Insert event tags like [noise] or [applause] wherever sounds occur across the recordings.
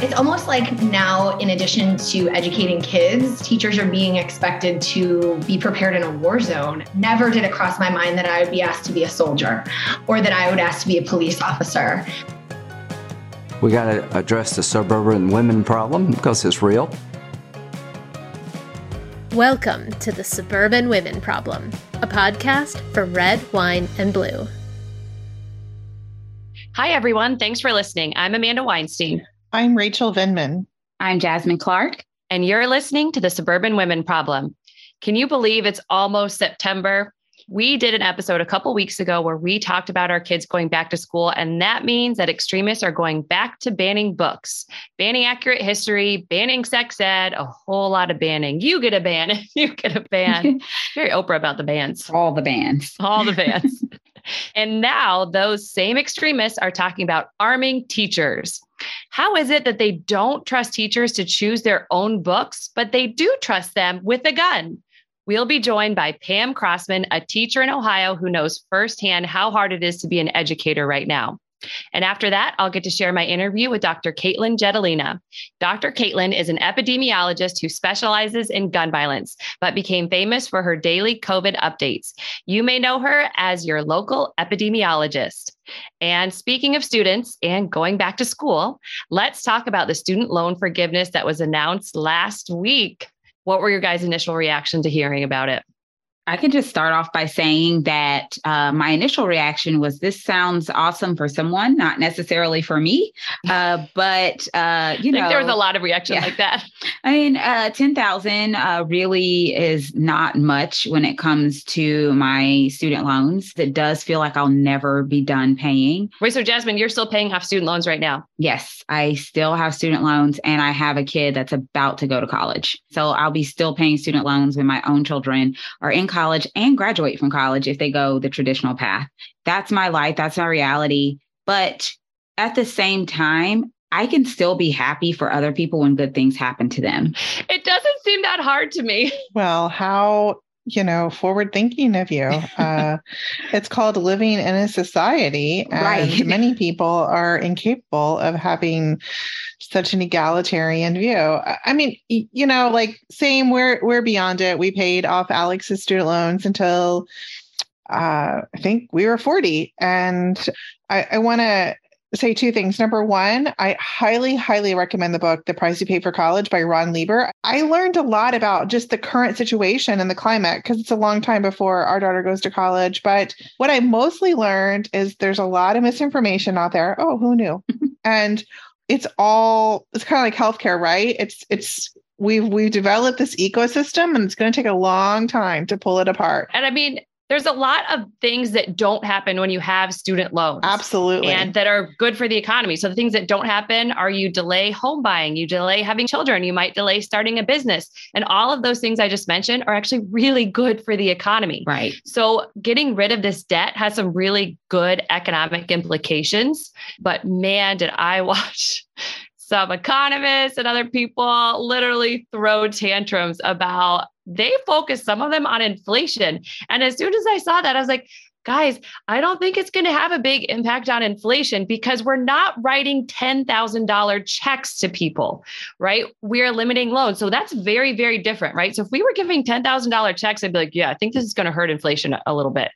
It's almost like now, in addition to educating kids, teachers are being expected to be prepared in a war zone. Never did it cross my mind that I would be asked to be a soldier or that I would ask to be a police officer. We got to address the suburban women problem because it's real. Welcome to the Suburban Women Problem, a podcast for red, wine, and blue. Hi, everyone. Thanks for listening. I'm Amanda Weinstein. I'm Rachel Vindman. I'm Jasmine Clark. And you're listening to the Suburban Women Problem. Can you believe it's almost September? We did an episode a couple weeks ago where we talked about our kids going back to school, and that means that extremists are going back to banning books, banning accurate history, banning sex ed, a whole lot of banning. You get a ban, [laughs] you get a ban. [laughs] Very Oprah about the bans. All the bans. All the bans. [laughs] and now those same extremists are talking about arming teachers. How is it that they don't trust teachers to choose their own books, but they do trust them with a gun? We'll be joined by Pam Crossman, a teacher in Ohio who knows firsthand how hard it is to be an educator right now. And after that, I'll get to share my interview with Dr. Katelyn Jetelina. Dr. Katelyn is an epidemiologist who specializes in gun violence, but became famous for her daily COVID updates. You may know her as your local epidemiologist. And speaking of students and going back to school, let's talk about the student loan forgiveness that was announced last week. What were your guys' initial reaction to hearing about it? I can just start off by saying that uh, my initial reaction was this sounds awesome for someone, not necessarily for me. [laughs] Uh, but uh, you know, there was a lot of reaction yeah. like that. [laughs] I mean, uh, ten thousand uh, really is not much when it comes to my student loans. It does feel like I'll never be done paying. Wait, so Jasmine, you're still paying off student loans right now? Yes, I still have student loans, and I have a kid that's about to go to college. So I'll be still paying student loans when my own children are in college college and graduate from college if they go the traditional path. That's my life. That's my reality. But at the same time, I can still be happy for other people when good things happen to them. It doesn't seem that hard to me. Well, how you know forward thinking of you [laughs] uh, it's called living in a society and right. many people are incapable of having such an egalitarian view i mean you know like same we're we're beyond it we paid off alex's student loans until uh, I think we were 40. And I, I want to say two things. Number one, I highly, highly recommend the book, The Price You Pay for College by Ron Lieber. I learned a lot about just the current situation and the climate because it's a long time before our daughter goes to college. But what I mostly learned is there's a lot of misinformation out there. Oh, who knew? [laughs] and it's all it's kind of like healthcare, right? It's it's we've we've developed this ecosystem and it's going to take a long time to pull it apart. And I mean, there's a lot of things that don't happen when you have student loans. Absolutely. And that are good for the economy. So the things that don't happen are you delay home buying, you delay having children, you might delay starting a business. And all of those things I just mentioned are actually really good for the economy. Right. So getting rid of this debt has some really good economic implications. But man, did I [laughs] watch some economists and other people literally throw tantrums about they focus some of them on inflation. And as soon as I saw that, I was like, guys, I don't think it's going to have a big impact on inflation because we're not writing $10,000 checks to people, right? We're limiting loans. So that's very, very different, right? So if we were giving $10,000 checks, I'd be like, yeah, I think this is going to hurt inflation a little bit.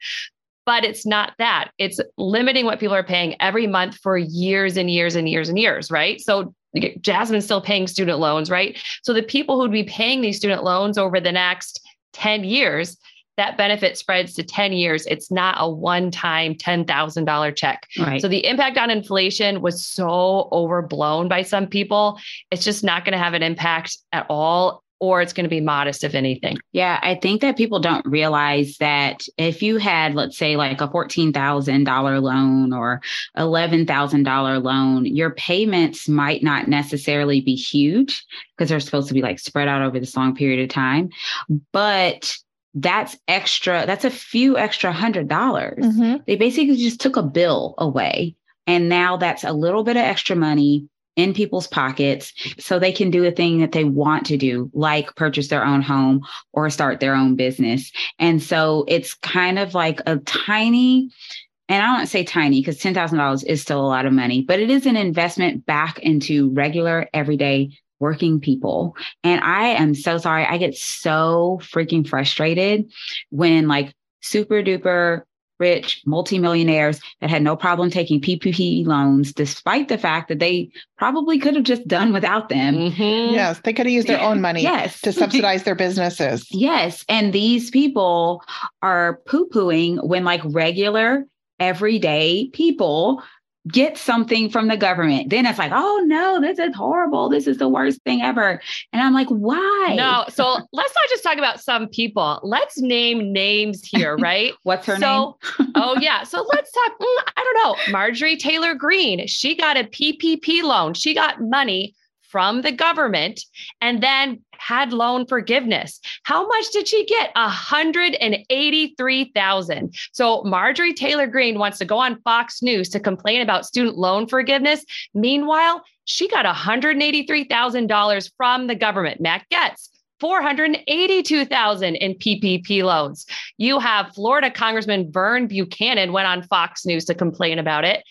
But it's not that. It's limiting what people are paying every month for years and years and years and years, right? So Jasmine's still paying student loans, right? So the people who'd be paying these student loans over the next 10 years, that benefit spreads to 10 years. It's not a one time $10,000 check. Right. So the impact on inflation was so overblown by some people. It's just not going to have an impact at all or it's going to be modest, if anything. Yeah, I think that people don't realize that if you had, let's say, like a $14,000 loan or $11,000 loan, your payments might not necessarily be huge because they're supposed to be like spread out over this long period of time. But that's extra, that's a few extra hundred dollars. Mm-hmm. They basically just took a bill away. And now that's a little bit of extra money in people's pockets so they can do a thing that they want to do, like purchase their own home or start their own business. And so it's kind of like a tiny and I don't say tiny because $10,000 is still a lot of money, but it is an investment back into regular, everyday working people. And I am so sorry. I get so freaking frustrated when like super duper rich multimillionaires that had no problem taking PPP loans, despite the fact that they probably could have just done without them. Mm-hmm. Yes, they could have used their own money yes. to [laughs] subsidize their businesses. Yes. And these people are poo pooing when like regular, everyday people get something from the government. Then it's like, oh no, this is horrible. This is the worst thing ever. And I'm like, why? No. So [laughs] let's not just talk about some people. Let's name names here, [laughs] right? What's her so, name? [laughs] oh, yeah. So let's talk. Mm, I don't know. Marjorie Taylor Greene. She got a PPP loan. She got money from the government and then had loan forgiveness. How much did she get? 183,000. So Marjorie Taylor Greene wants to go on Fox News to complain about student loan forgiveness. Meanwhile, she got $183,000 from the government. Matt Gaetz 482,000 in PPP loans. You have Florida Congressman Vern Buchanan went on Fox News to complain about it.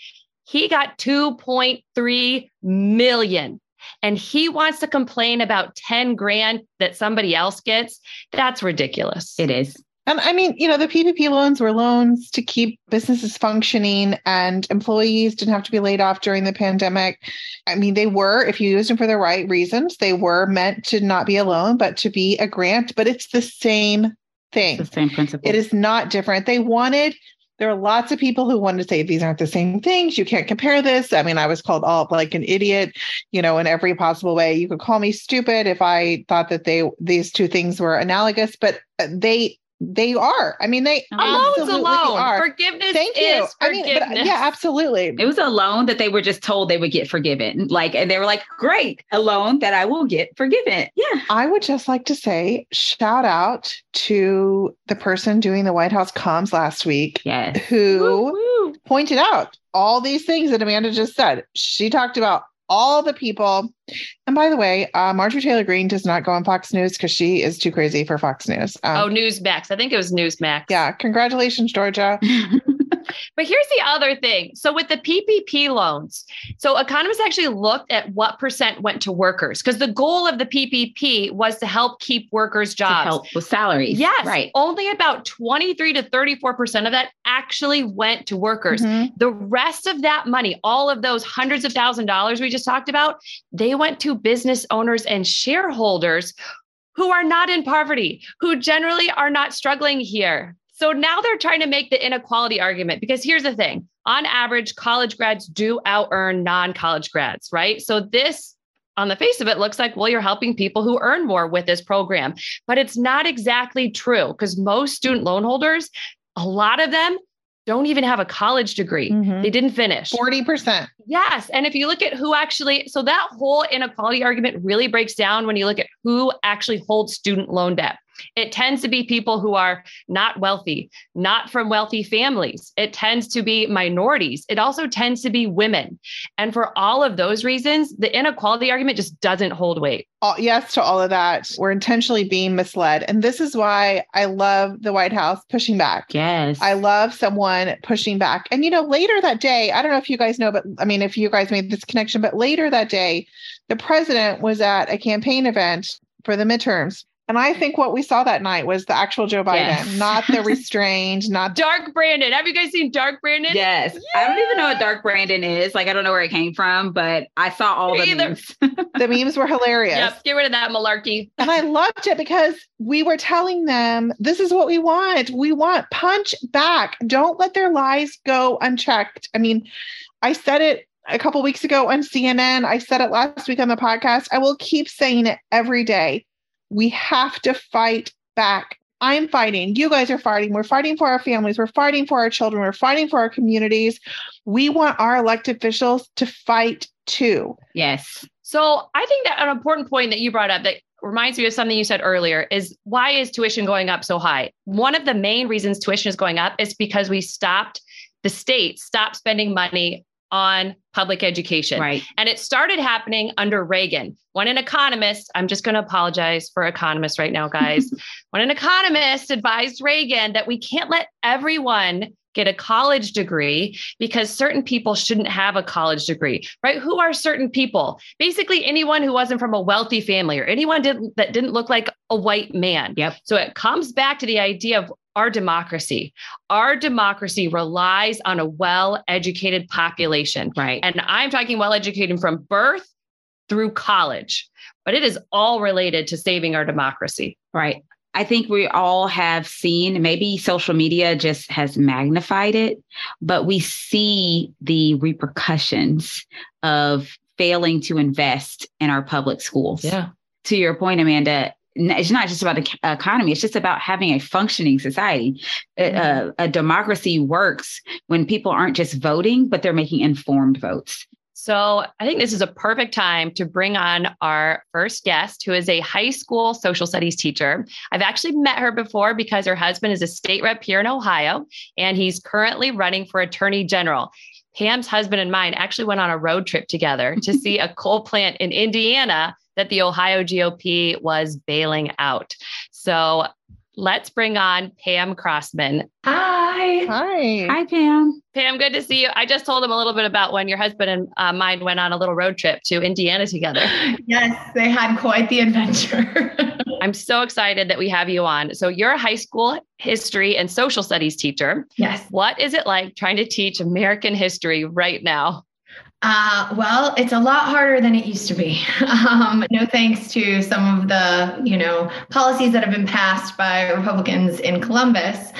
He got 2.3 million and he wants to complain about 10 grand that somebody else gets, that's ridiculous. It is. And I mean, you know, the PPP loans were loans to keep businesses functioning and employees didn't have to be laid off during the pandemic. I mean, they were, if you used them for the right reasons, they were meant to not be a loan, but to be a grant, but it's the same thing. It's the same principle. It is not different. They wanted there are lots of people who want to say these aren't the same things. You can't compare this. I mean, I was called all like an idiot, you know, in every possible way. You could call me stupid if I thought that they these two things were analogous, but they they are. I mean, they a loan's a loan. Are. Forgiveness Thank you. I mean, but, yeah, absolutely. It was a loan that they were just told they would get forgiven. Like, and they were like, "Great, a loan that I will get forgiven." Yeah. I would just like to say, shout out to the person doing the White House comms last week, yes. who Woo-hoo. pointed out all these things that Amanda just said. She talked about all the people. And by the way, uh, Marjorie Taylor Greene does not go on Fox News because she is too crazy for Fox News. Um, oh, Newsmax. I think it was Newsmax. Yeah. Congratulations, Georgia. [laughs] But here's the other thing. So with the PPP loans, so economists actually looked at what percent went to workers because the goal of the PPP was to help keep workers jobs. To help with salaries. Yes. Right. Only about 23 to 34% of that actually went to workers. Mm-hmm. The rest of that money, all of those hundreds of thousand dollars we just talked about, they went to business owners and shareholders who are not in poverty, who generally are not struggling here. So now they're trying to make the inequality argument because here's the thing. On average, college grads do out earn non college grads, right? So this on the face of it looks like well you're helping people who earn more with this program. But it's not exactly true because most student loan holders a lot of them don't even have a college degree. Mm-hmm. they didn't finish. 40% yes and if you look at who actually so that whole inequality argument really breaks down when you look at who actually holds student loan debt it tends to be people who are not wealthy, not from wealthy families. It tends to be minorities. It also tends to be women. And for all of those reasons, the inequality argument just doesn't hold weight. All, yes to all of that. We're intentionally being misled. And this is why I love the White House pushing back. Yes. I love someone pushing back. And, you know, later that day, I don't know if you guys know, but I mean, if you guys made this connection, but later that day, the president was at a campaign event for the midterms and I think what we saw that night was the actual Joe Biden, yes. not the restrained, not [laughs] Dark Brandon. Have you guys seen Dark Brandon? Yes. I don't even know what Dark Brandon is. Like I don't know where it came from, but I saw all Me the either. memes. [laughs] [laughs] the memes were hilarious. Yep, get rid of that malarkey. And I loved it because we were telling them this is what we want. We want punch back. Don't let their lies go unchecked. I mean, I said it a couple weeks ago on CNN. I said it last week on the podcast. I will keep saying it every day we have to fight back. I'm fighting. You guys are fighting. We're fighting for our families. We're fighting for our children. We're fighting for our communities. We want our elected officials to fight too. Yes. So I think that an important point that you brought up that reminds me of something you said earlier is why is tuition going up so high? One of the main reasons tuition is going up is because we stopped the state stopped spending money on public education. Right. And it started happening under Reagan. When an economist, I'm just going to apologize for economists right now, guys. [laughs] when an economist advised Reagan that we can't let everyone get a college degree because certain people shouldn't have a college degree, right? Who are certain people? Basically, anyone who wasn't from a wealthy family or anyone did, that didn't look like a white man. Yep. So it comes back to the idea of our democracy. Our democracy relies on a well educated population. Right. And I'm talking well educated from birth through college, but it is all related to saving our democracy. Right. I think we all have seen, maybe social media just has magnified it, but we see the repercussions of failing to invest in our public schools. Yeah. To your point, Amanda, it's not just about the economy, it's just about having a functioning society. Mm-hmm. A, a democracy works when people aren't just voting, but they're making informed votes. So I think this is a perfect time to bring on our first guest, who is a high school social studies teacher. I've actually met her before because her husband is a state rep here in Ohio, and he's currently running for attorney general. Pam's husband and mine actually went on a road trip together [laughs] to see a coal plant in Indiana that the Ohio GOP was bailing out. So let's bring on Pam Crossman. Hi. Hi. Hi, Pam. Pam, good to see you. I just told him a little bit about when your husband and uh, mine went on a little road trip to Indiana together. [laughs] Yes, they had quite the adventure. [laughs] I'm so excited that we have you on. So, you're a high school history and social studies teacher. Yes. What is it like trying to teach American history right now? Uh, well, it's a lot harder than it used to be. [laughs] Um, no thanks to some of the, you know, policies that have been passed by Republicans in Columbus.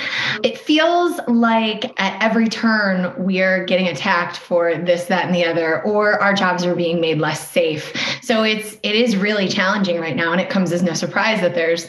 It feels like at every turn we're getting attacked for this, that, and the other, or our jobs are being made less safe. So it's it is really challenging right now, and it comes as no surprise that there's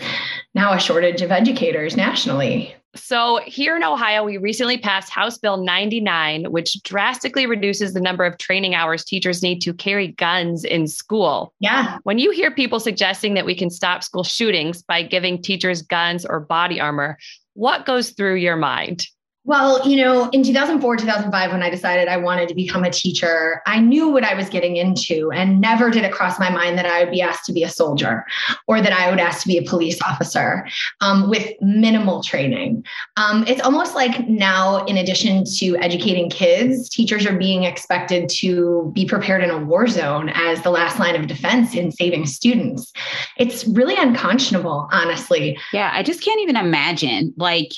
now a shortage of educators nationally. So, here in Ohio, we recently passed House Bill 99, which drastically reduces the number of training hours teachers need to carry guns in school. Yeah. When you hear people suggesting that we can stop school shootings by giving teachers guns or body armor, what goes through your mind? Well, you know, in 2004, 2005, when I decided I wanted to become a teacher, I knew what I was getting into and never did it cross my mind that I would be asked to be a soldier or that I would ask to be a police officer um, with minimal training. Um, it's almost like now, in addition to educating kids, teachers are being expected to be prepared in a war zone as the last line of defense in saving students. It's really unconscionable, honestly. Yeah, I just can't even imagine like,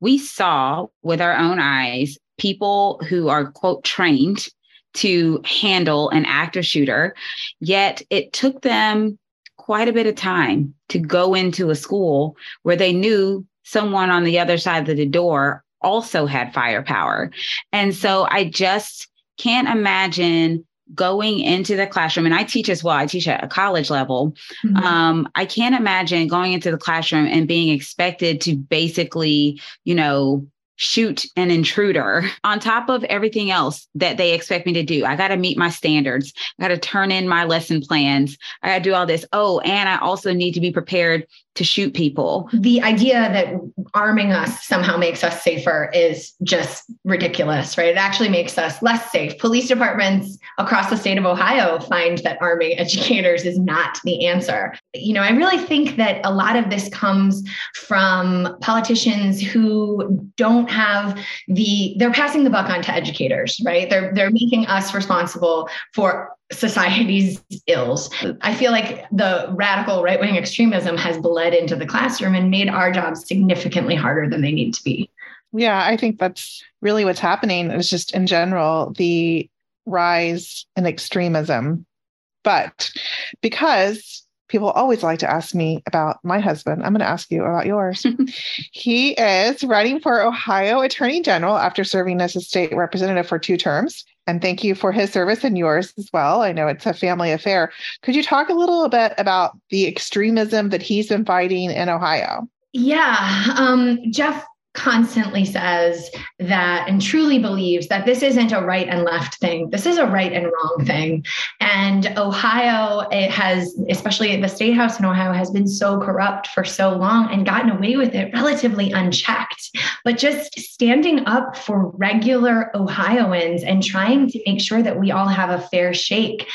we saw with our own eyes people who are, quote, trained to handle an active shooter, yet it took them quite a bit of time to go into a school where they knew someone on the other side of the door also had firepower. And so I just can't imagine going into the classroom and i teach as well i teach at a college level mm-hmm. um, i can't imagine going into the classroom and being expected to basically you know shoot an intruder on top of everything else that they expect me to do. I got to meet my standards. I got to turn in my lesson plans. I got to do all this. Oh, and I also need to be prepared to shoot people. The idea that arming us somehow makes us safer is just ridiculous, right? It actually makes us less safe. Police departments across the state of Ohio find that arming educators is not the answer. You know, I really think that a lot of this comes from politicians who don't have the they're passing the buck on to educators, right? They're they're making us responsible for society's ills. I feel like the radical right wing extremism has bled into the classroom and made our jobs significantly harder than they need to be. Yeah, I think that's really what's happening. It's just in general the rise in extremism. But because people always like to ask me about my husband, I'm going to ask you about yours. [laughs] he is running for Ohio Attorney General after serving as a state representative for two terms. And thank you for his service and yours as well. I know it's a family affair. Could you talk a little bit about the extremism that he's been fighting in Ohio? Yeah. Um, Jeff constantly says that and truly believes that this isn't a right and left thing. This is a right and wrong thing. And Ohio, it has, especially the state house in Ohio, has been so corrupt for so long and gotten away with it relatively unchecked. But just standing up for regular Ohioans and trying to make sure that we all have a fair shake,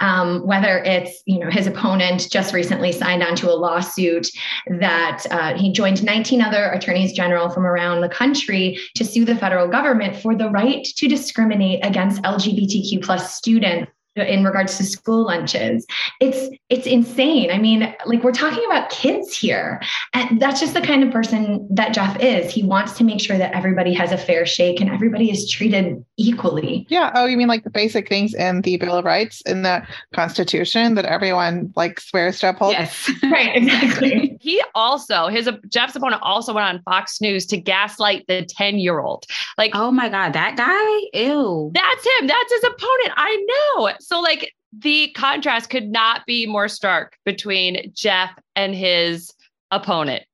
um, whether it's, you know, his opponent just recently signed onto a lawsuit that uh, he joined 19 other attorneys general from around the country to sue the federal government for the right to discriminate against LGBTQ plus students in regards to school lunches. It's it's insane. I mean like we're talking about kids here. And that's just the kind of person that jeff is. He wants to make sure that everybody has a fair shake and everybody is treated equally. Yeah. Oh you mean like the basic things in the bill of rights in the constitution that everyone like swears to uphold? Yes. [laughs] Right. Exactly. He also his jeff's opponent also went on fox news to gaslight the 10 year old like oh my god that guy? Ew. That's him. That's his opponent. I know so, like, the contrast could not be more stark between Jeff and his opponent.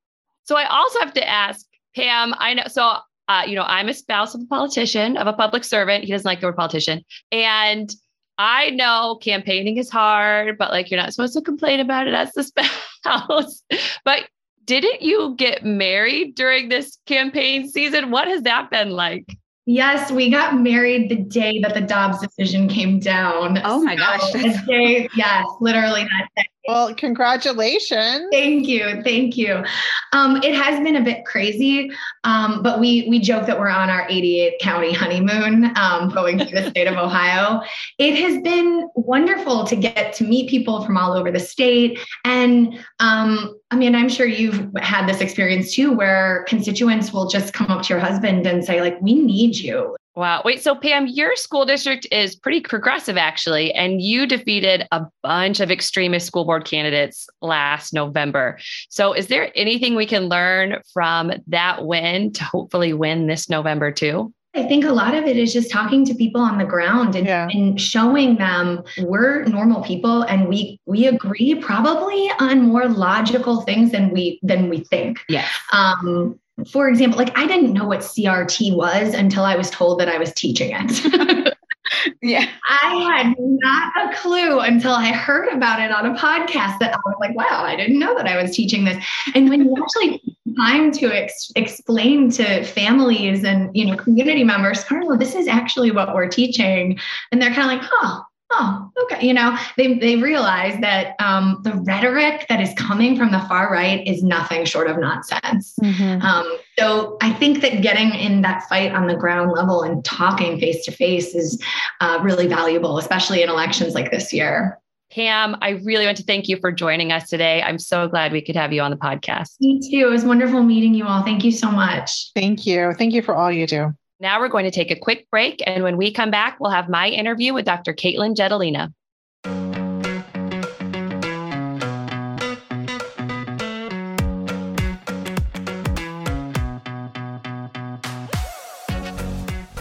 So, I also have to ask Pam, I know, so, uh, you know, I'm a spouse of a politician, of a public servant. He doesn't like the word politician. And I know campaigning is hard, but like, you're not supposed to complain about it as the [laughs] spouse. but didn't you get married during this campaign season? What has that been like? Yes, we got married the day that the Dobbs decision came down. Oh my gosh. Day, yes, literally that day. Well, congratulations. Thank you. Thank you. Um, it has been a bit crazy, um, but we we joke that we're on our 88 county honeymoon um, going through the [laughs] state of Ohio. It has been wonderful to get to meet people from all over the state. And um, I mean, I'm sure you've had this experience too, where constituents will just come up to your husband and say, like, we need you. Wow. Wait, so Pam, your school district is pretty progressive actually, and you defeated a bunch of extremist school board candidates last November. So is there anything we can learn from that win to hopefully win this November too? I think a lot of it is just talking to people on the ground and, yeah. and, showing them we're normal people and we we agree probably on more logical things than we than we think. Yeah. Um, for example, like I didn't know what CRT was until I was told that I was teaching it. [laughs] yeah. I had not a clue until I heard about it on a podcast that I was like, wow, I didn't know that I was teaching this. And when you actually time to ex- explain to families and you know community members, Carla, this is actually what we're teaching, and they're kind of like, oh, oh, okay. You know, they, they realize that um, the rhetoric that is coming from the far right is nothing short of nonsense. Mm-hmm. Um, so I think that getting in that fight on the ground level and talking face to face is uh, really valuable, especially in elections like this year. Pam, I really want to thank you for joining us today. I'm so glad we could have you on the podcast. Me too. It was wonderful meeting you all. Thank you so much. Thank you. Thank you for all you do. Now we're going to take a quick break. And when we come back, we'll have my interview with Dr. Katelyn Jetelina.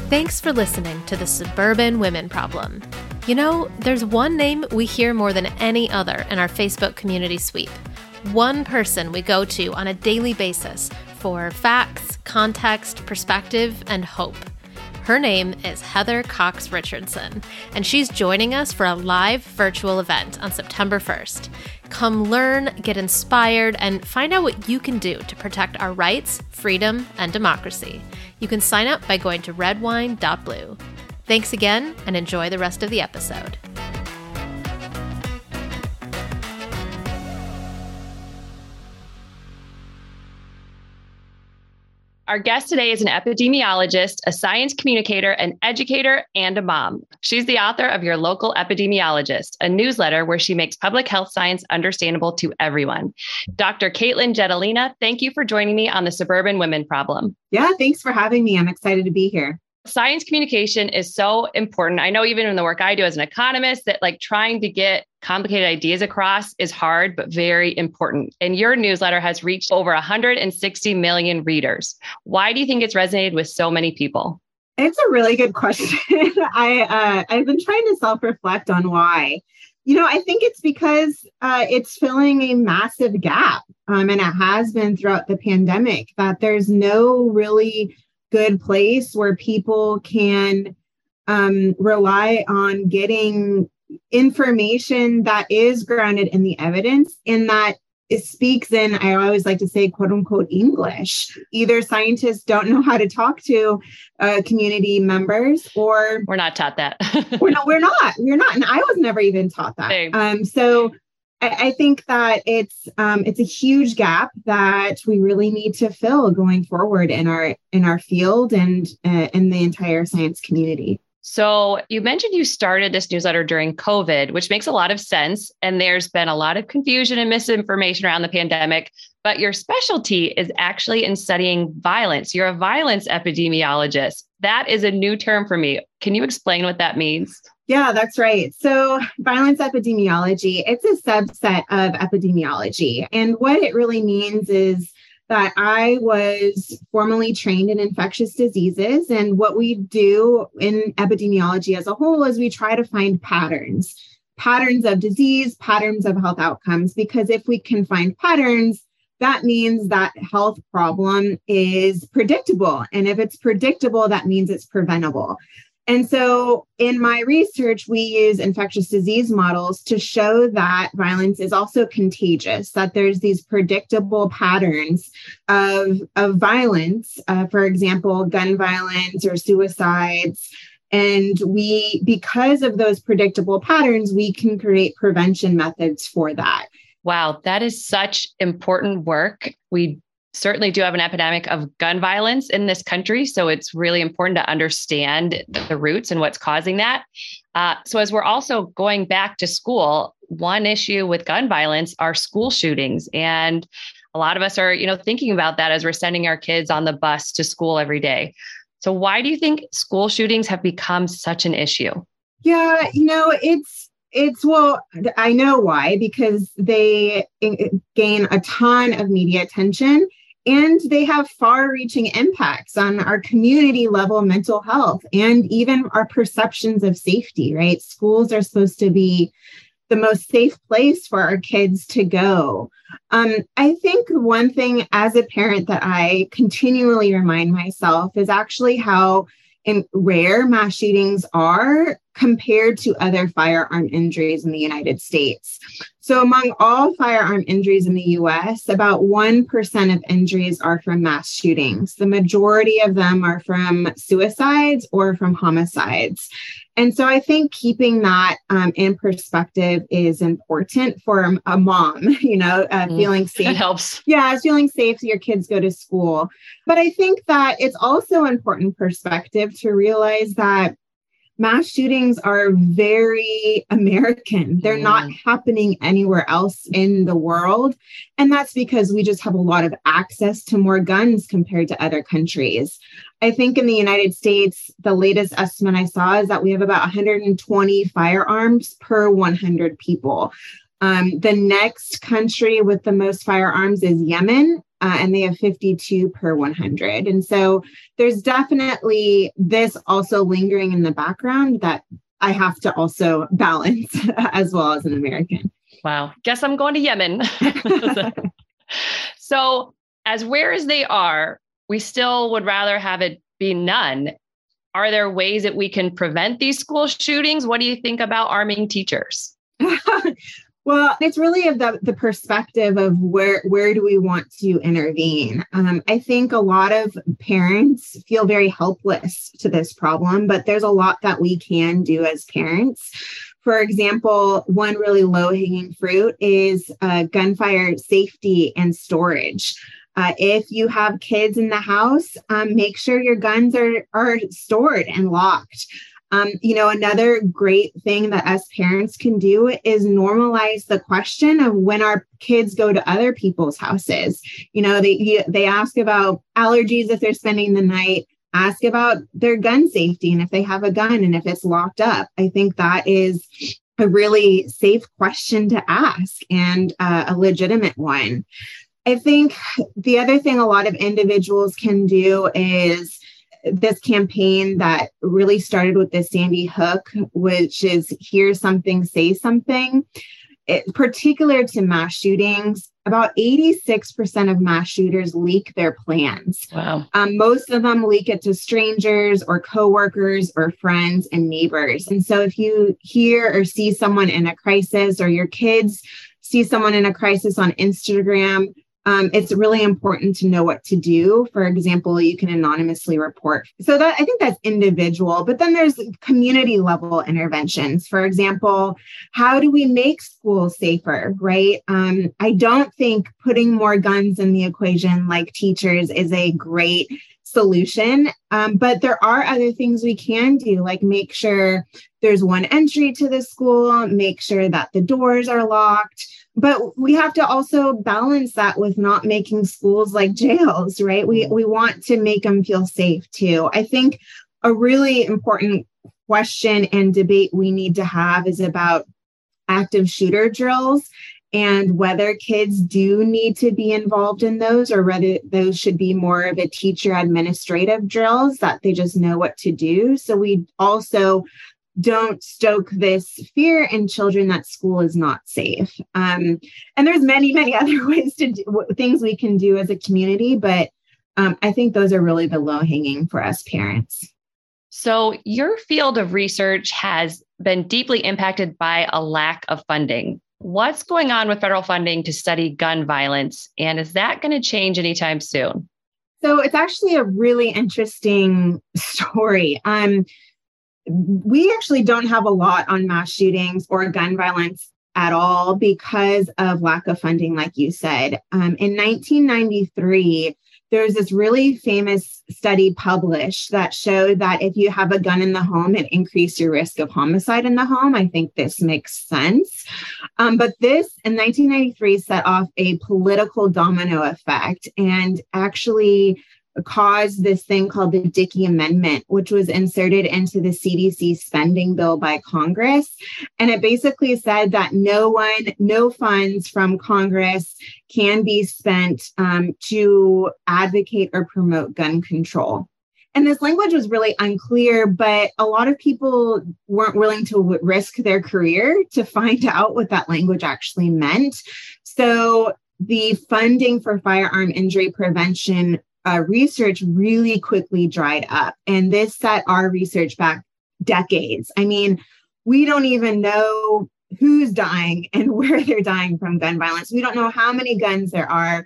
Thanks for listening to the Suburban Women Problem. You know, there's one name we hear more than any other in our Facebook community sweep. One person we go to on a daily basis for facts, context, perspective, and hope. Her name is Heather Cox Richardson, and she's joining us for a live virtual event on September 1st. Come learn, get inspired, and find out what you can do to protect our rights, freedom, and democracy. You can sign up by going to redwine.blue. Thanks again, and enjoy the rest of the episode. Our guest today is an epidemiologist, a science communicator, an educator, and a mom. She's the author of Your Local Epidemiologist, a newsletter where she makes public health science understandable to everyone. Dr. Katelyn Jetelina, thank you for joining me on the Suburban Women Problem. Yeah, thanks for having me. I'm excited to be here science communication is so important. I know even in the work I do as an economist that like trying to get complicated ideas across is hard but very important. And your newsletter has reached over 160 million readers. Why do you think it's resonated with so many people? It's a really good [laughs] question. I uh, I've been trying to self-reflect on why. You know, I think it's because uh, it's filling a massive gap, um, and it has been throughout the pandemic. That there's no really good place where people can um, rely on getting information that is grounded in the evidence and that it speaks in i always like to say quote unquote english. Either scientists don't know how to talk to uh, community members or we're not taught that. [laughs] We're not we're not we're not and i was never even taught that. Um, so I, think that it's um, it's a huge gap that we really need to fill going forward in our in our field and uh, in the entire science community. So, you mentioned you started this newsletter during COVID, which makes a lot of sense. And there's been a lot of confusion and misinformation around the pandemic. But your specialty is actually in studying violence. You're a violence epidemiologist. That is a new term for me. Can you explain what that means? Yeah, that's right. So, violence epidemiology, it's a subset of epidemiology. And what it really means is that I was formally trained in infectious diseases. And what we do in epidemiology as a whole is we try to find patterns, patterns of disease, patterns of health outcomes, because if we can find patterns, that means that health problem is predictable. And if it's predictable, that means it's preventable. And so in my research, we use infectious disease models to show that violence is also contagious, that there's these predictable patterns of, of violence, uh, for example, gun violence or suicides. And we, because of those predictable patterns, we can create prevention methods for that. Wow, that is such important work. We certainly do have an epidemic of gun violence in this country. So it's really important to understand the roots and what's causing that. Uh, so, as we're also going back to school, one issue with gun violence are school shootings. And a lot of us are, you know, thinking about that as we're sending our kids on the bus to school every day. So, why do you think school shootings have become such an issue? Yeah, you know, it's it's well, I know why because they eh, gain a ton of media attention and they have far reaching impacts on our community level mental health and even our perceptions of safety, right? Schools are supposed to be the most safe place for our kids to go. Um, I think one thing as a parent that I continually remind myself is actually how and rare mass shootings are compared to other firearm injuries in the United States. So, among all firearm injuries in the US, about 1% of injuries are from mass shootings. The majority of them are from suicides or from homicides. And so I think keeping that um, in perspective is important for a mom, [laughs] you know, uh, mm, feeling safe. It helps. Yeah, it's feeling safe so your kids go to school. But I think that it's also important perspective to realize that mass shootings are very American. They're mm. not happening anywhere else in the world. And that's because we just have a lot of access to more guns compared to other countries. I think in the United States, the latest estimate I saw is that we have about 120 firearms per 100 people. Um, the next country with the most firearms is Yemen, uh, and they have 52 per 100. And so there's definitely this also lingering in the background that I have to also [laughs] balance [laughs] as well as an American. Wow. Guess I'm going to Yemen. [laughs] so, as rare as they are, we still would rather have it be none. Are there ways that we can prevent these school shootings? What do you think about arming teachers? [laughs] Well, it's really of the, the perspective of where where do we want to intervene. Um, I think a lot of parents feel very helpless to this problem, but there's a lot that we can do as parents. For example, one really low hanging fruit is uh, gunfire safety and storage. Uh, if you have kids in the house, um, make sure your guns are, are stored and locked. Um, you know, another great thing that us parents can do is normalize the question of when our kids go to other people's houses. You know, they they ask about allergies if they're spending the night, ask about their gun safety and if they have a gun and if it's locked up. I think that is a really safe question to ask and uh, a legitimate one. I think the other thing a lot of individuals can do is this campaign that really started with the Sandy Hook, which is hear something, say something. It, particular to mass shootings, about 86% of mass shooters leak their plans. Wow. Um, most of them leak it to strangers or coworkers or friends and neighbors. And so if you hear or see someone in a crisis or your kids see someone in a crisis on Instagram, um, it's really important to know what to do. For example, you can anonymously report. So that I think that's individual, but then there's community level interventions. For example, how do we make schools safer, right? Um, I don't think putting more guns in the equation like teachers is a great solution. Um, but there are other things we can do, like make sure there's one entry to the school, make sure that the doors are locked. But we have to also balance that with not making schools like jails, right? We we want to make them feel safe too. I think a really important question and debate we need to have is about active shooter drills and whether kids do need to be involved in those or whether those should be more of a teacher administrative drills that they just know what to do. So we also don't stoke this fear in children that school is not safe. Um, and there's many, many [laughs] other ways to do things we can do as a community, but um, I think those are really the low hanging for us parents. So, your field of research has been deeply impacted by a lack of funding. What's going on with federal funding to study gun violence? And is that going to change anytime soon? So it's actually a really interesting [laughs] story. Um, we actually don't have a lot on mass shootings or gun violence at all because of lack of funding, like you said. Um, in 1993, there's this really famous study published that showed that if you have a gun in the home, it increased your risk of homicide in the home. I think this makes sense. Um, but this in 1993 set off a political domino effect and actually caused this thing called the Dickey Amendment, which was inserted into the CDC spending bill by Congress. And it basically said that no one, no funds from Congress can be spent um, to advocate or promote gun control. And this language was really unclear, but a lot of people weren't willing to w- risk their career to find [laughs] out what that language actually meant. So the funding for firearm injury prevention uh, research really quickly dried up. And this set our research back decades. I mean, we don't even know who's dying [laughs] and where they're dying from gun violence. We don't know how many guns there are.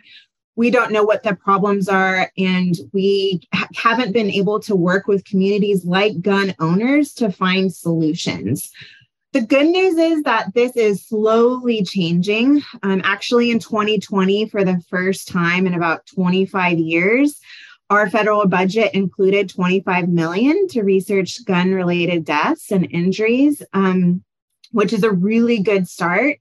We don't know what the problems are. And we ha- haven't been able to work with communities like gun owners to find solutions. The good news is that this is slowly changing. Um, actually, in 2020, for the first time in about 25 years, our federal budget included 25 million to research gun-related deaths and injuries, um, which is a really good start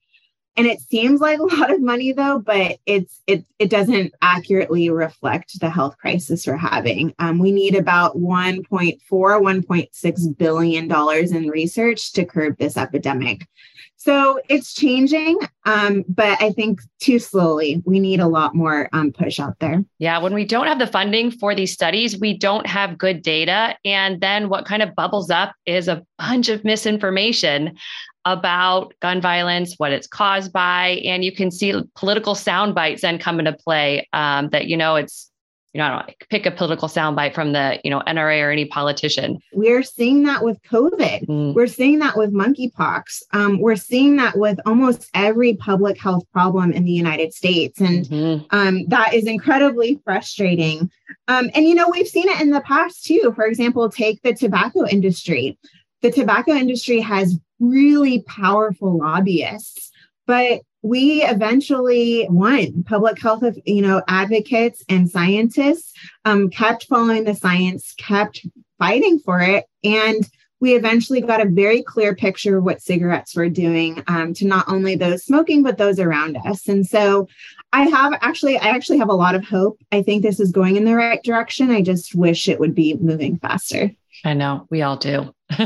and it seems like a [laughs] lot of money though but it's it it doesn't accurately reflect the health crisis we're having. Um, we need about 1.4 1.6 billion dollars in research to curb this epidemic. So it's changing um, but i think too slowly we need a lot more um, push out there. Yeah when we don't have the funding for these studies we don't have good data. And then what kind of bubbles up is a bunch of misinformation about gun violence, what it's caused by, and you can see political sound bites then come into play. Um, that you know, it's you know, I don't know, pick a political soundbite from the you know NRA or any politician. We're seeing that with COVID. Mm. We're seeing that with monkeypox. Um, we're seeing that with almost every public health problem in the United States, and mm-hmm. um, that is incredibly frustrating. Um, and you know, we've seen it in the past too. For example, take the tobacco industry. The tobacco industry has really powerful lobbyists. But we eventually won. Public health, of, you know, advocates and scientists um, kept following the science, kept fighting for it, and we eventually got a very clear picture of what cigarettes were doing um, to not only those smoking but those around us. And so, I have actually, I actually have a lot of hope. I think this is going in the right direction. I just wish it would be moving faster. I know we all do. [laughs]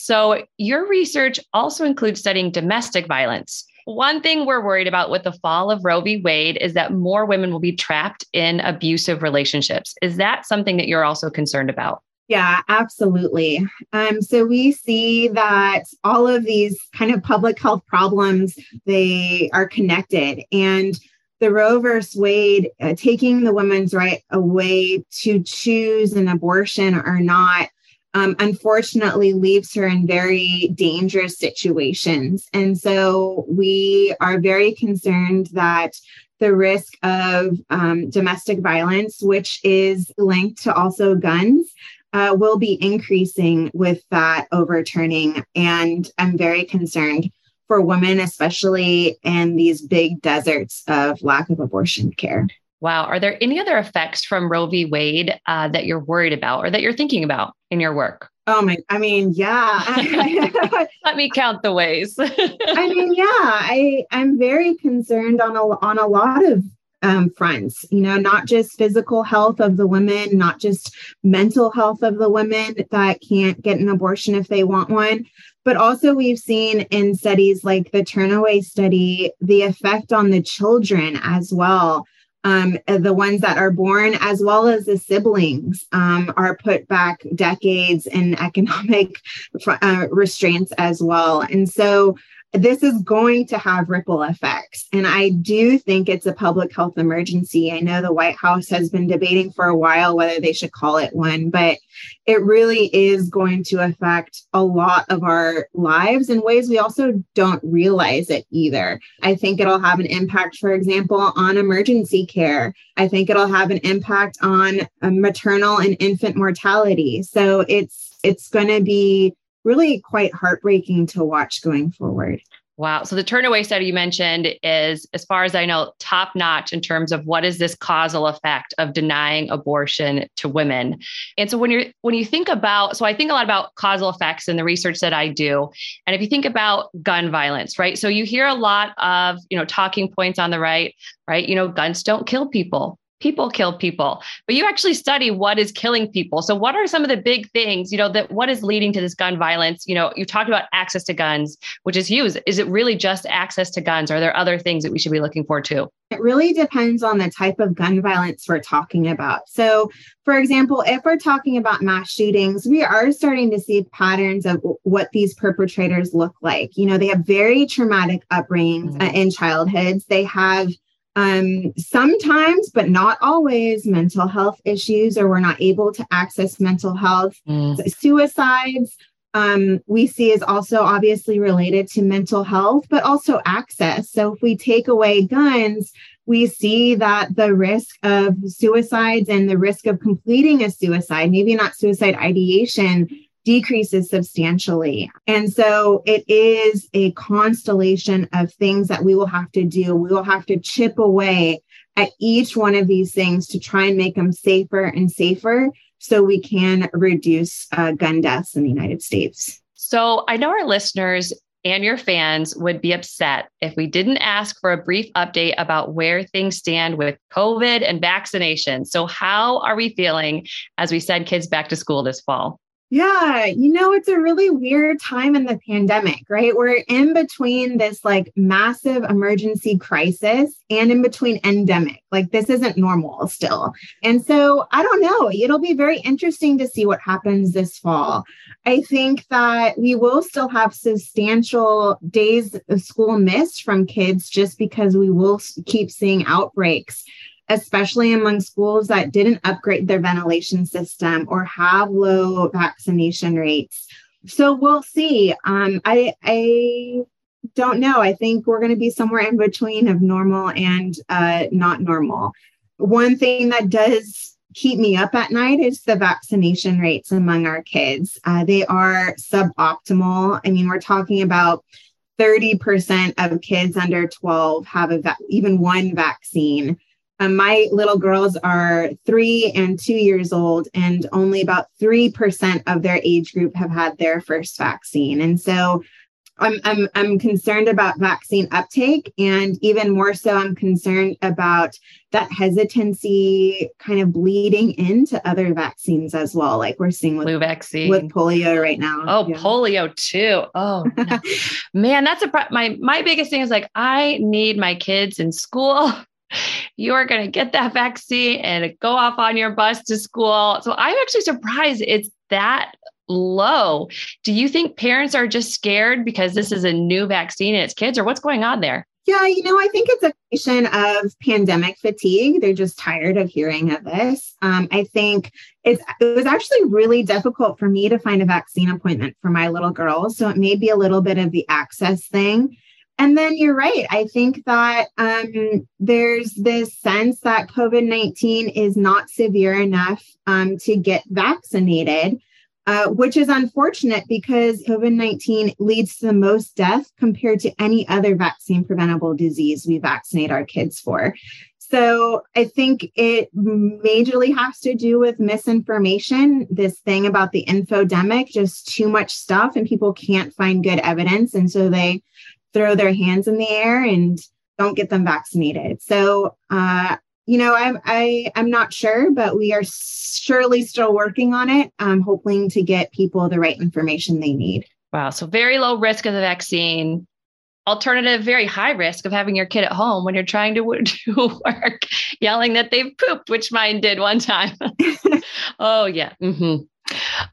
so, your research also includes studying domestic violence. One thing we're worried about with the fall of Roe v. Wade is that more women will be trapped in abusive relationships. Is that something that you're also concerned about? Yeah, absolutely. Um, so we see that all of these kind of public health problems they are connected, and the Roe versus Wade uh, taking the woman's right away to choose an abortion or not um, unfortunately leaves her in very dangerous situations. And so we are very concerned that the risk of um, domestic violence, which is linked to also guns, uh, will be increasing with that overturning. And I'm very concerned for women, especially in these big deserts of lack of abortion care. Wow. Are there any other effects from Roe v. Wade uh, that you're worried about or that you're thinking about in your work? Oh my, I mean, yeah. [laughs] Let me count the ways. [laughs] I mean, yeah, I, I'm very concerned on a, on a lot of um, fronts, you know, not just physical health of the women, not just mental health of the women that can't get an abortion if they want one, but also we've seen in studies like the Turnaway study, the effect on the children as well um, the ones that are born, as well as the siblings, um, are put back decades in economic uh, restraints as well. And so this is going to have ripple effects. And I do think it's a public health emergency. I know the White House has been debating for a while whether they should call it one, but it really is going to affect a lot of our lives in ways we also don't realize it either. I think it'll have an impact, for example, on emergency care. I think it'll have an impact on uh, maternal and infant mortality. So it's it's going to be really quite heartbreaking to watch going forward. Wow. So the turnaway study you mentioned is, as far as I know, top notch in terms of what is this causal effect of denying abortion to women. And so when you're when you think about, so I think a lot about causal effects in the research that I do. And if you think about gun violence, right? So you hear a lot of, you know, talking points on the right, right? You know, guns don't kill people people kill people but you actually study what is killing people. So what are some of the big things you know that what is leading to this gun violence? You know you talked about access to guns which is huge. Is it really just access to guns? Are there other things that we should be looking for too? It really depends on the type of gun violence we're talking about. So for example if we're talking about mass shootings we are starting to see patterns of what these perpetrators look like. You know they have very traumatic upbringings mm-hmm. uh, in childhoods. They have um, sometimes, but not always, mental health issues, or we're not able to access mental health. Mm. Suicides, um, we see is also obviously related to mental health, but also access. So if we take away guns, we see that the risk of suicides and the risk of completing a suicide, maybe not suicide ideation, decreases substantially. And so it is a constellation of things that we will have to do. We will have to chip away at each one of these things to try and make them safer and safer so we can reduce uh, gun deaths in the United States. So I know our listeners and your fans would be upset if we didn't ask for a brief update about where things stand with COVID and vaccination. So, how are we feeling as we send kids back to school this fall? Yeah, you know, it's a really weird time in the pandemic, right? We're in between this like massive emergency crisis and in between endemic. Like, this isn't normal still. And so I don't know. It'll be very interesting to see what happens this fall. I think that we will still have substantial days of school missed from kids just because we will keep seeing outbreaks especially among schools that didn't upgrade their ventilation system or have low vaccination rates. So we'll see. Um, I, I don't know. I think we're going to be somewhere in between of normal and uh, not normal. One thing that does keep me up at night is the vaccination rates among our kids. Uh, they are suboptimal. I mean, we're talking about 30% of kids under 12 have a va- even one vaccine. Um, my little girls are three and two years old, and only about 3% of their age group have had their first vaccine. And so I'm, I'm, I'm concerned about vaccine uptake, and even more so, I'm concerned about that hesitancy kind of bleeding into other vaccines as well, like we're seeing with flu vaccine, with polio right now. Oh, yeah. polio too. Oh [laughs] man, that's a pro- my my biggest thing is like I need my kids in school [laughs] you are going to get that vaccine and go off on your bus to school. So I'm actually surprised it's that low. Do you think parents are just scared because this is a new vaccine and it's kids, or what's going on there? Yeah, you know, I think it's a question of pandemic fatigue. They're just tired of hearing of this. Um, I think it's, it was actually really difficult for me to find a vaccine appointment for my little girls. So it may be a little bit of the access thing. And then you're right. I think that um, there's this sense that COVID 19 is not severe enough um, to get vaccinated, uh, which is unfortunate because COVID 19 leads to the most death compared to any other vaccine preventable disease we vaccinate our kids for. So I think it majorly has to do with misinformation, this thing about the infodemic, just too much stuff, and people can't find good evidence. And so they throw their hands in the air and don't get them vaccinated. So, uh, you know, I'm I I'm not sure, but we are surely still working on it. I'm hoping to get people the right information they need. Wow. So very low risk of the vaccine. Alternative, very high risk of having your kid at home when you're trying to [laughs] do work, yelling that they've pooped, which mine did one time. [laughs] oh yeah. Mm-hmm.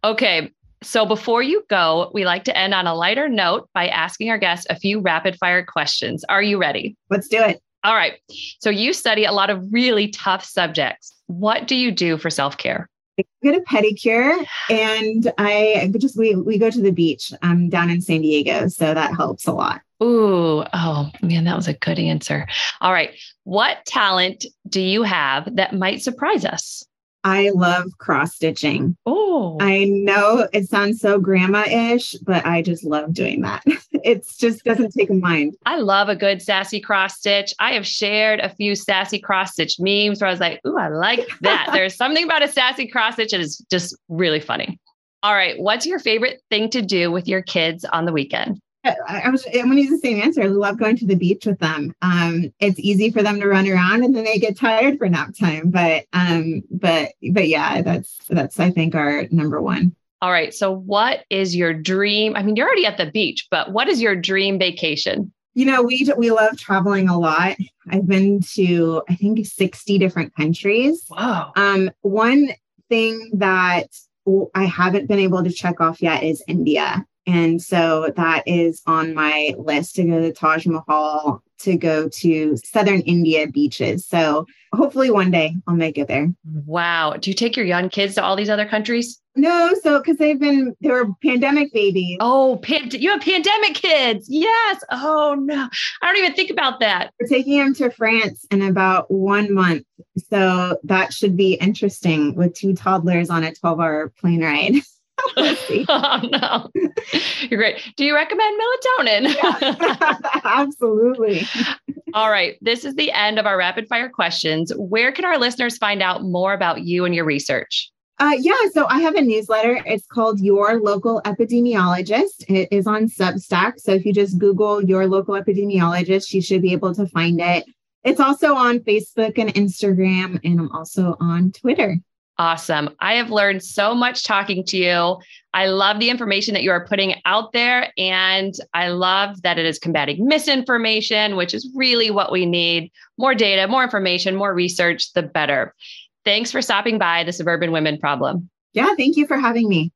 Okay. So before you go, we like to end on a lighter note by asking our guests a few rapid fire questions. Are you ready? Let's do it. All right. So you study a lot of really tough subjects. What do you do for self care? I get a pedicure and I just we we go to the beach. I'm down in San Diego, so that helps a lot. Ooh, oh man, that was a good answer. All right. What talent do you have that might surprise us? I love cross stitching. Oh, I know it sounds so grandma ish, but I just love doing that. [laughs] it just doesn't take a mind. I love a good sassy cross stitch. I have shared a few sassy cross stitch memes where I was like, ooh, I like [laughs] that. There's something about a sassy cross stitch that is just really funny. All right. What's your favorite thing to do with your kids on the weekend? I was I'm gonna use the same answer. I love going to the beach with them. Um, it's easy for them to run around and then they get tired for nap time. But um, but but yeah, that's that's I think our number one. All right. So what is your dream? I mean, you're already at the beach, but what is your dream vacation? You know, we we love traveling a lot. I've been to I think 60 different countries. Wow. Um, one thing that I haven't been able to check off yet is India. And so that is on my list to go to Taj Mahal, to go to southern India beaches. So hopefully one day I'll make it there. Wow. Do you take your young kids to all these other countries? No, so because they've been they were pandemic babies. Oh, pan- you have pandemic kids. Yes. Oh no, I don't even think about that. We're taking them to France in about one month, so that should be interesting with two toddlers on a twelve-hour plane ride. [laughs] [laughs] oh no, you're great. Do you recommend melatonin? [laughs] Absolutely. All right. This is the end of our rapid fire questions. Where can our listeners find out more about you and your research? Uh, yeah, so I have a newsletter. It's called Your Local Epidemiologist. It is on Substack. So if you just Google Your Local Epidemiologist, you should be able to find it. It's also on Facebook and Instagram, and I'm also on Twitter. Awesome. I have learned so much talking to you. I love the information that you are putting out there. And I love that it is combating misinformation, which is really what we need more data, more information, more research, the better. Thanks for stopping by the Suburban Women Problem. Yeah, thank you for having me.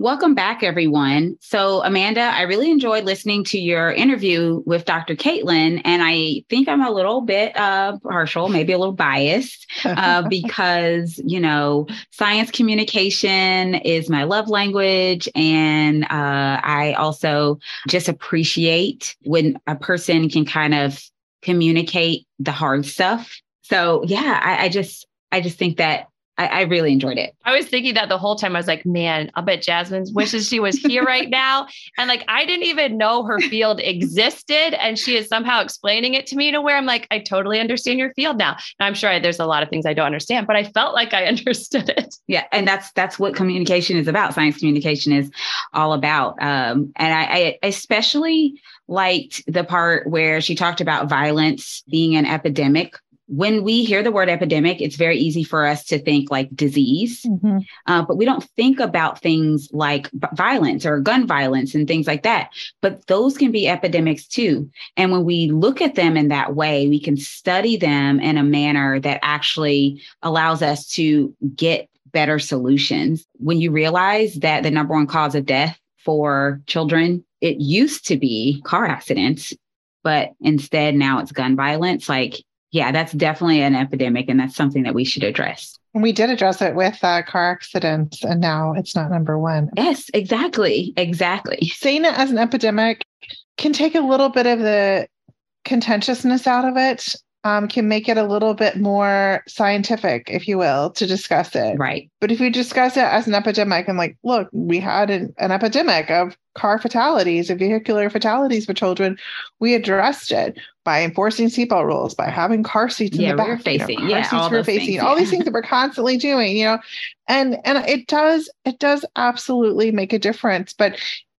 Welcome back, everyone. So, Amanda, I really enjoyed listening to your interview with Dr. Katelyn, and I think I'm a little bit uh, partial, maybe a little biased, uh, [laughs] because you know, science communication is my love language, and uh, I also just appreciate when a person can kind of communicate the hard stuff. So, yeah, I, I just, I just think that I, I, really enjoyed it. I was thinking that the whole time. I was like, man, I'll bet Jasmine wishes she was here right [laughs] now. And like, I didn't even know her field existed. And she is somehow explaining it to me a way I'm like, I totally understand your field now. And I'm sure I, there's a lot of things I don't understand, but I felt like I [laughs] understood it. Yeah. And that's, that's what communication is about. Science communication is all about. Um, and I, I especially liked the part where she talked about violence being an epidemic when we hear the word epidemic, it's very easy for us to think like disease, mm-hmm. uh, but we don't think about things like b- violence or gun violence and things like that. But those can be epidemics too. And when we look at them in that way, we can study them in a manner that actually allows us to get better solutions. When you realize that the number one cause of death for children. It used to be car accidents, but instead now it's gun violence. Like, yeah, that's definitely an epidemic, and that's something that we should address. We did address it with uh, car accidents, and now it's not number one. Yes, exactly. Exactly. Seeing it as an epidemic can take a little bit of the contentiousness out of it um, can make it a little bit more scientific, if you will, to discuss it. Right. But if you discuss it as an epidemic and like, look, we had an, an epidemic of car fatalities, of vehicular fatalities for children, we addressed it by enforcing seatbelt rules, by having car seats in the back, facing, you know, car yeah, seats all facing, things, all these things that we're constantly doing, you know, and and it does it does absolutely make a difference. But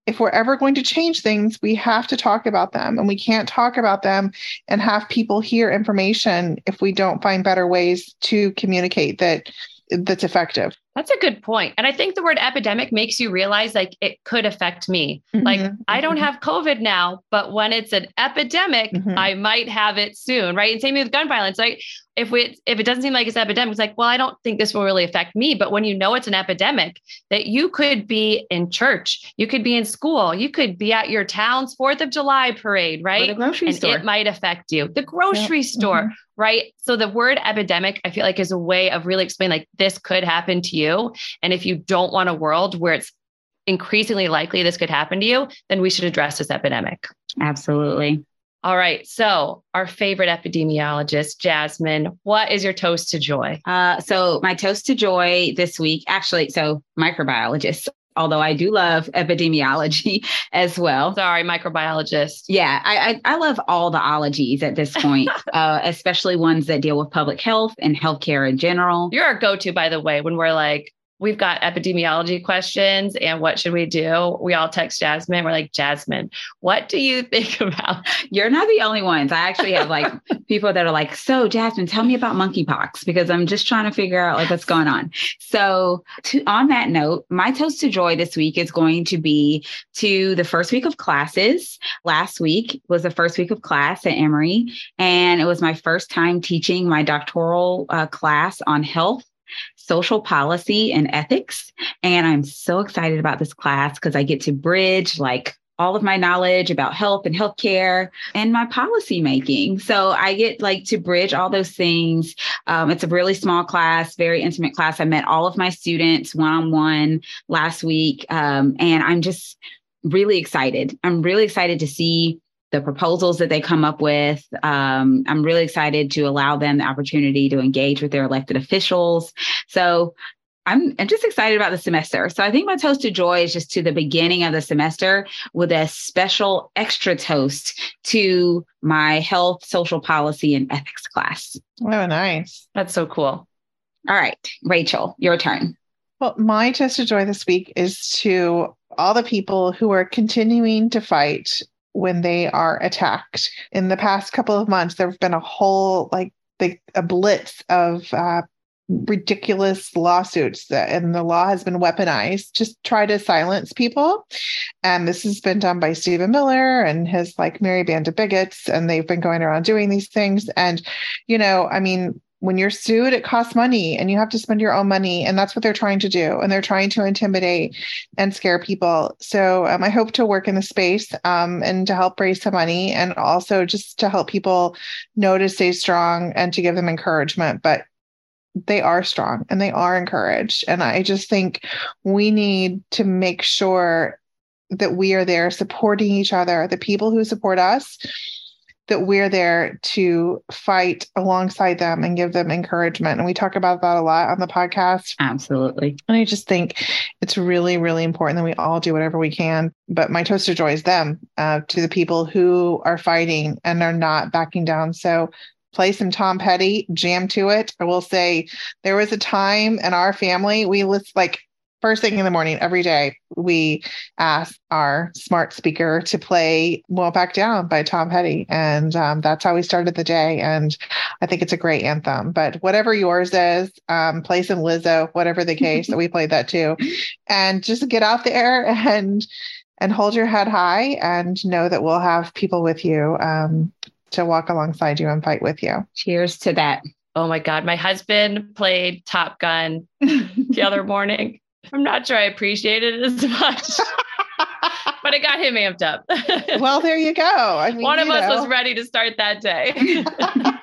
if we're ever going to change things, we have to talk about them. And we can't talk about them and have people hear information if we don't find better ways to communicate that that's effective. That's a good point. And I think the word epidemic makes you realize like it could affect me. Like Mhm, I don't mhm. have COVID now, but when it's an epidemic, Mhm. I might have it soon. Right. And same with gun violence. Right. If we if it doesn't seem like it's epidemic, it's like, well, I don't think this will really affect me. But when you know it's an epidemic, that you could be in church, you could be in school, you could be at your town's Fourth of July parade, Or right? the grocery and store. it might affect you. The grocery store, right? So the word epidemic, I feel like is a way of really explaining like this could happen to you. And if you don't want a world where it's increasingly likely this could happen to you, then we should address this epidemic. Absolutely. All right. So our favorite epidemiologist, Jasmine, what is your toast to joy? Uh, so my toast to joy this week, actually, so microbiologist, although I do love epidemiology [laughs] as well. Sorry, microbiologist. Yeah, I, I I love all the ologies at this point, [laughs] uh, especially ones that deal with public health and healthcare in general. You're our go-to, by the way, when we're like, we've got epidemiology questions and what should we do? We all text Jasmine. We're like, Jasmine, what do you think [laughs] about? [laughs] You're not the only ones. I actually have like [laughs] people that are like, so Jasmine, tell me about monkeypox because I'm just trying to figure out like what's going on. So to on that note, my toast to joy this week is going to be to the first week of classes. Last week was the first week of class at Emory, and it was my first time teaching my doctoral uh, class on health social policy and ethics. And I'm so excited about this class because I get to bridge like all of my knowledge about health and healthcare and my policy making. So I get like to bridge all those things. Um, it's a really small class, very intimate class. I met all of my students one on one last week. Um, and I'm just really excited. I'm really excited to see the proposals that they come up with. Um, I'm really excited to allow them the opportunity to engage with their elected officials. So I'm, I'm just excited about the semester. So I think my toast to joy is just to the beginning of the semester with a special extra toast to my health, social policy, and ethics class. Oh, nice. That's so cool. All right, Rachel, your turn. Well, my toast of joy this week is to all the people who are continuing to fight when they are attacked. In the past couple of months, there have been a whole like the, a blitz of uh, ridiculous lawsuits that and the law has been weaponized to try to silence people and this has been done by stephen miller and his like merry band of bigots and they've been going around doing these things and you know i mean when you're sued it costs money and you have to spend your own money. And that's what they're trying to do. And they're trying to intimidate and scare people. So um, i hope to work in the space um, and to help raise some money and also just to help people know to stay strong and to give them encouragement. But they are strong and they are encouraged. And I just think we need to make sure that we are there supporting each other, the people who support us, that we're there to fight alongside them and give them encouragement. And we talk about that a lot on the podcast. Absolutely. And I just think it's really, really important that we all do whatever we can. But my toast of joy is them uh, to the people who are fighting and are not backing down. So play some Tom Petty, jam to it. I will say there was a time in our family we list like first thing in the morning every day we ask our smart speaker to play "Won't Back Down" by Tom Petty, and um, that's how we started the day. And I think it's a great anthem. But whatever yours is, um, play some Lizzo, whatever the case. so we played that too, and just get out there [laughs] and and hold your head high and know that we'll have people with you um, to walk alongside you and fight with you. Cheers to that. Oh my God. My husband played Top Gun the other [laughs] morning. I'm not sure I appreciated it as much. [laughs] but it got him amped up. [laughs] well, there you go. I mean, one of us know. was ready to start that day.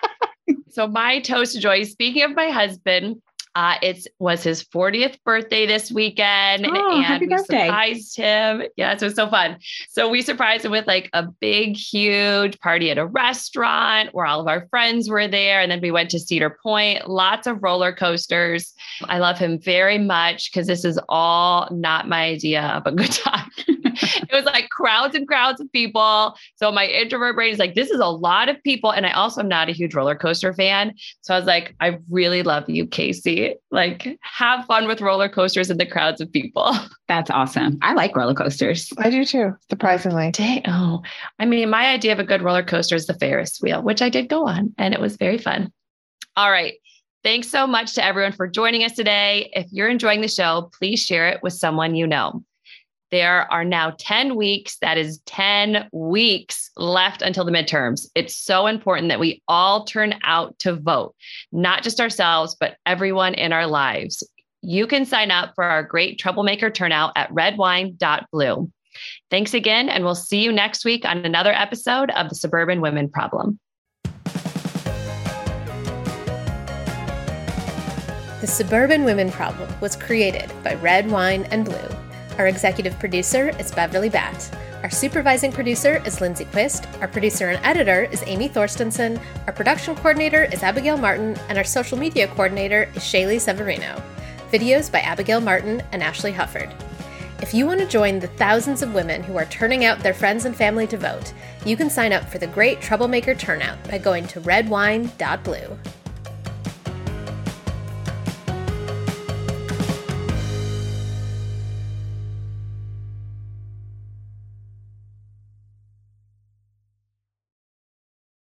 [laughs] so my toast to joy. Speaking of my husband, uh, it was his 40th birthday this weekend, oh, and we birthday. surprised him. Yes, it was so fun. So we surprised him with like a big, huge party at a restaurant where all of our friends were there, and then we went to Cedar Point. Lots of roller coasters. I love him very much because this is all not my idea of a good [laughs] time. It was like crowds and crowds of people. So my introvert brain is like, this is a lot of people. And I also am not a huge roller coaster fan. So I was like, I really love you, Casey. Like, have fun with roller coasters and the crowds of people. [laughs] That's awesome. I like roller coasters. I do too, surprisingly. Dang, oh, I mean, my idea of a good roller coaster is the Ferris wheel, which I did go on, and it was very fun. All right. Thanks so much to everyone for joining us today. If you're enjoying the show, please share it with someone you know. There are now 10 weeks, that is 10 weeks left until the midterms. It's so important that we all turn out to vote, not just ourselves, but everyone in our lives. You can sign up for our great troublemaker turnout at redwine.blue. Thanks again, and we'll see you next week on another episode of the Suburban Women Problem. The Suburban Women Problem was created by Red Wine and Blue. Our executive producer is Beverly Batt. Our supervising producer is Lindsay Quist. Our producer and editor is Amy Thorstensen. Our production coordinator is Abigail Martin. And our social media coordinator is Shaylee Severino. Videos by Abigail Martin and Ashley Hufford. If you want to join the thousands of women who are turning out their friends and family to vote, you can sign up for the Great Troublemaker Turnout by going to redwine.blue.